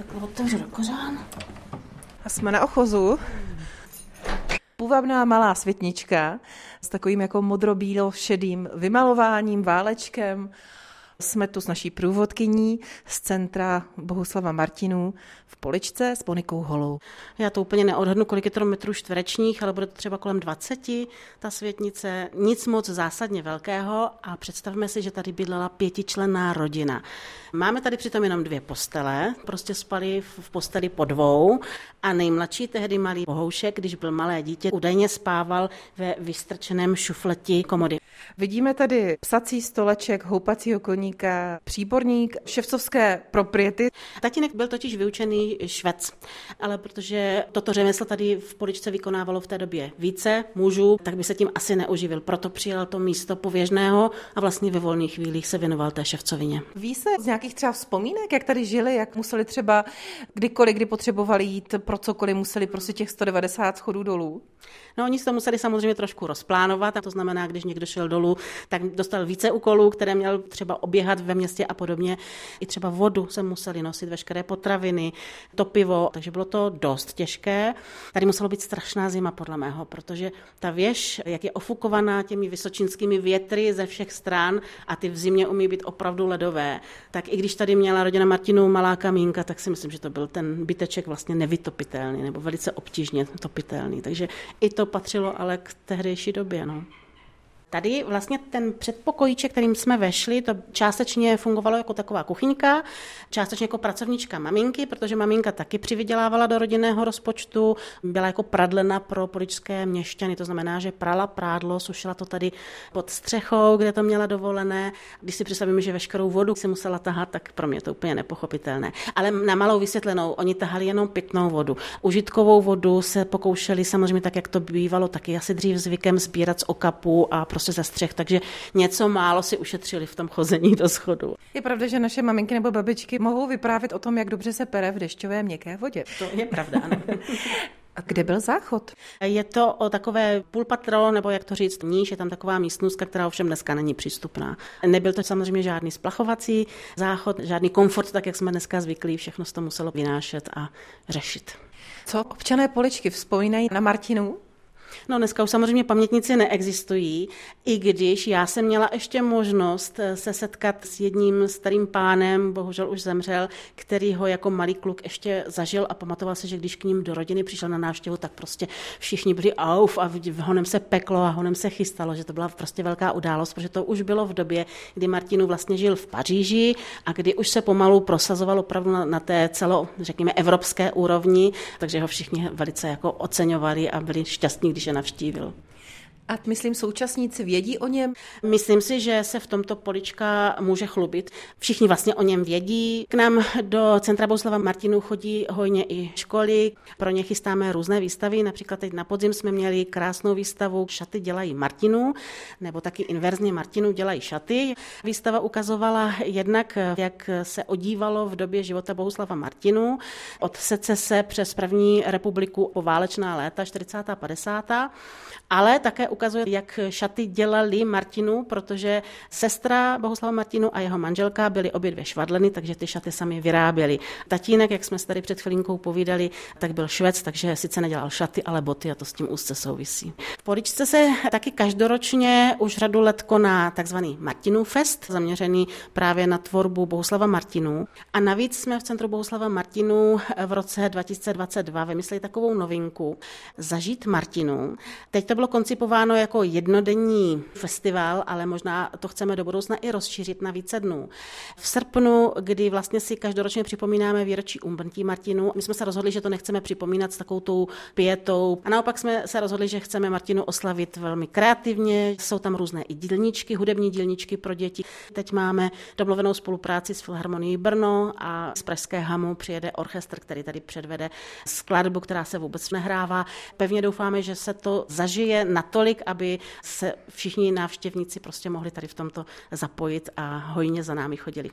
takhle otevřu do kořán. A jsme na ochozu. Půvabná malá světnička s takovým jako modrobílo šedým vymalováním, válečkem. Jsme tu s naší průvodkyní z centra Bohuslava Martinů v Poličce s Monikou Holou. Já to úplně neodhadnu, kolik je to metrů čtverečních, ale bude to třeba kolem 20, ta světnice. Nic moc zásadně velkého a představme si, že tady bydlela pětičlenná rodina. Máme tady přitom jenom dvě postele, prostě spali v posteli po dvou a nejmladší tehdy malý bohoušek, když byl malé dítě, údajně spával ve vystrčeném šufleti komody. Vidíme tady psací stoleček, houpacího koníka, příborník, ševcovské propriety. Tatínek byl totiž vyučený švec, ale protože toto řemeslo tady v Poličce vykonávalo v té době více mužů, tak by se tím asi neuživil. Proto přijal to místo pověžného a vlastně ve volných chvílích se věnoval té ševcovině. Ví se z nějakých třeba vzpomínek, jak tady žili, jak museli třeba kdykoliv, kdy potřebovali jít pro cokoliv, museli prostě těch 190 schodů dolů? No, oni se to museli samozřejmě trošku rozplánovat, a to znamená, když někdo šel dolů, tak dostal více úkolů, které měl třeba oběhat ve městě a podobně. I třeba vodu se museli nosit, veškeré potraviny, topivo, takže bylo to dost těžké. Tady muselo být strašná zima, podle mého, protože ta věž, jak je ofukovaná těmi vysočinskými větry ze všech stran a ty v zimě umí být opravdu ledové, tak i když tady měla rodina Martinů malá kamínka, tak si myslím, že to byl ten byteček vlastně nevytopitelný nebo velice obtížně topitelný. Takže i to patřilo ale k tehdejší době. No. Tady vlastně ten předpokojíček, kterým jsme vešli, to částečně fungovalo jako taková kuchyňka, částečně jako pracovnička maminky, protože maminka taky přivydělávala do rodinného rozpočtu, byla jako pradlena pro poličské měšťany, to znamená, že prala prádlo, sušila to tady pod střechou, kde to měla dovolené. Když si představím, že veškerou vodu si musela tahat, tak pro mě to úplně nepochopitelné. Ale na malou vysvětlenou, oni tahali jenom pitnou vodu. Užitkovou vodu se pokoušeli samozřejmě tak, jak to bývalo, taky asi dřív zvykem sbírat z okapu a prostě ze střech, takže něco málo si ušetřili v tom chození do schodu. Je pravda, že naše maminky nebo babičky mohou vyprávět o tom, jak dobře se pere v dešťové měkké vodě. To je pravda, ano. A kde byl záchod? Je to o takové půlpatro, nebo jak to říct, níž, je tam taková místnostka, která ovšem dneska není přístupná. Nebyl to samozřejmě žádný splachovací záchod, žádný komfort, tak jak jsme dneska zvyklí, všechno se to muselo vynášet a řešit. Co občané Poličky vzpomínají na Martinu? No dneska už samozřejmě pamětníci neexistují, i když já jsem měla ještě možnost eh, se setkat s jedním starým pánem, bohužel už zemřel, který ho jako malý kluk ještě zažil a pamatoval se, že když k ním do rodiny přišel na návštěvu, tak prostě všichni byli auf a honem se peklo a honem se chystalo, že to byla prostě velká událost, protože to už bylo v době, kdy Martinu vlastně žil v Paříži a kdy už se pomalu prosazoval opravdu na, na té celo, řekněme, evropské úrovni, takže ho všichni velice jako oceňovali a byli šťastní, když je navštívil. A myslím, současníci vědí o něm? Myslím si, že se v tomto polička může chlubit. Všichni vlastně o něm vědí. K nám do Centra Bohuslava Martinu chodí hojně i školy. Pro ně chystáme různé výstavy. Například teď na podzim jsme měli krásnou výstavu Šaty dělají Martinu, nebo taky inverzně Martinu dělají šaty. Výstava ukazovala jednak, jak se odívalo v době života Bohuslava Martinu od secese přes první republiku po válečná léta 40. a 50. Ale také ukazuje, jak šaty dělali Martinu, protože sestra Bohuslava Martinu a jeho manželka byly obě dvě švadleny, takže ty šaty sami vyráběli. Tatínek, jak jsme se tady před chvilinkou povídali, tak byl švec, takže sice nedělal šaty, ale boty a to s tím úzce souvisí. V Poličce se taky každoročně už řadu let koná takzvaný Martinů fest, zaměřený právě na tvorbu Bohuslava Martinu. A navíc jsme v Centru Bohuslava Martinu v roce 2022 vymysleli takovou novinku Zažít Martinu. Teď to bylo koncipováno naplánováno jako jednodenní festival, ale možná to chceme do budoucna i rozšířit na více dnů. V srpnu, kdy vlastně si každoročně připomínáme výročí umrtí Martinu, my jsme se rozhodli, že to nechceme připomínat s takovou tou pětou. A naopak jsme se rozhodli, že chceme Martinu oslavit velmi kreativně. Jsou tam různé i dílničky, hudební dílničky pro děti. Teď máme domluvenou spolupráci s Filharmonií Brno a z Pražské Hamu přijede orchestr, který tady předvede skladbu, která se vůbec nehrává. Pevně doufáme, že se to zažije natolik, aby se všichni návštěvníci prostě mohli tady v tomto zapojit a hojně za námi chodili.